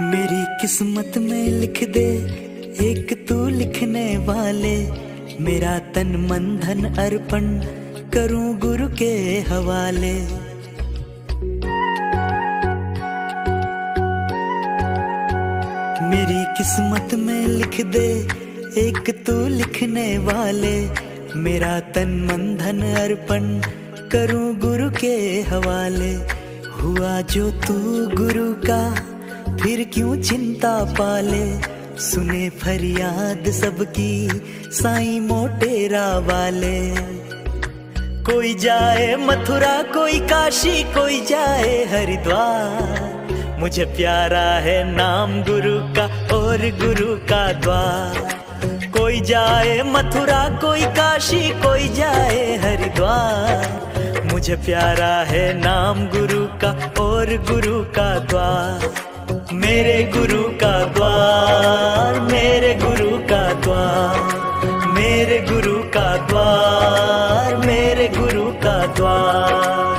मेरी किस्मत में लिख दे, एक तू लिखने वाले। मेरा तन मन धन अर्पण करूँ गुरु के हवाले। मेरी किस्मत में लिख दे, एक तू लिखने वाले। मेरा तन मन धन अर्पण करूँ गुरु के हवाले। हुआ जो तू गुरु का फिर क्यों चिंता पाले? सुने फरियाद सबकी, साई मोटेरा वाले। कोई जाए मथुरा, कोई काशी, कोई जाए हरिद्वार। मुझे प्यारा है नाम गुरु का और गुरु का द्वार। कोई जाए मथुरा, कोई काशी, कोई जाए हरिद्वार। मुझे प्यारा है नाम गुरु का और गुरु का द्वार। मेरे गुरु का द्वार, मेरे गुरु का द्वार, मेरे गुरु का द्वार, मेरे गुरु का द्वार।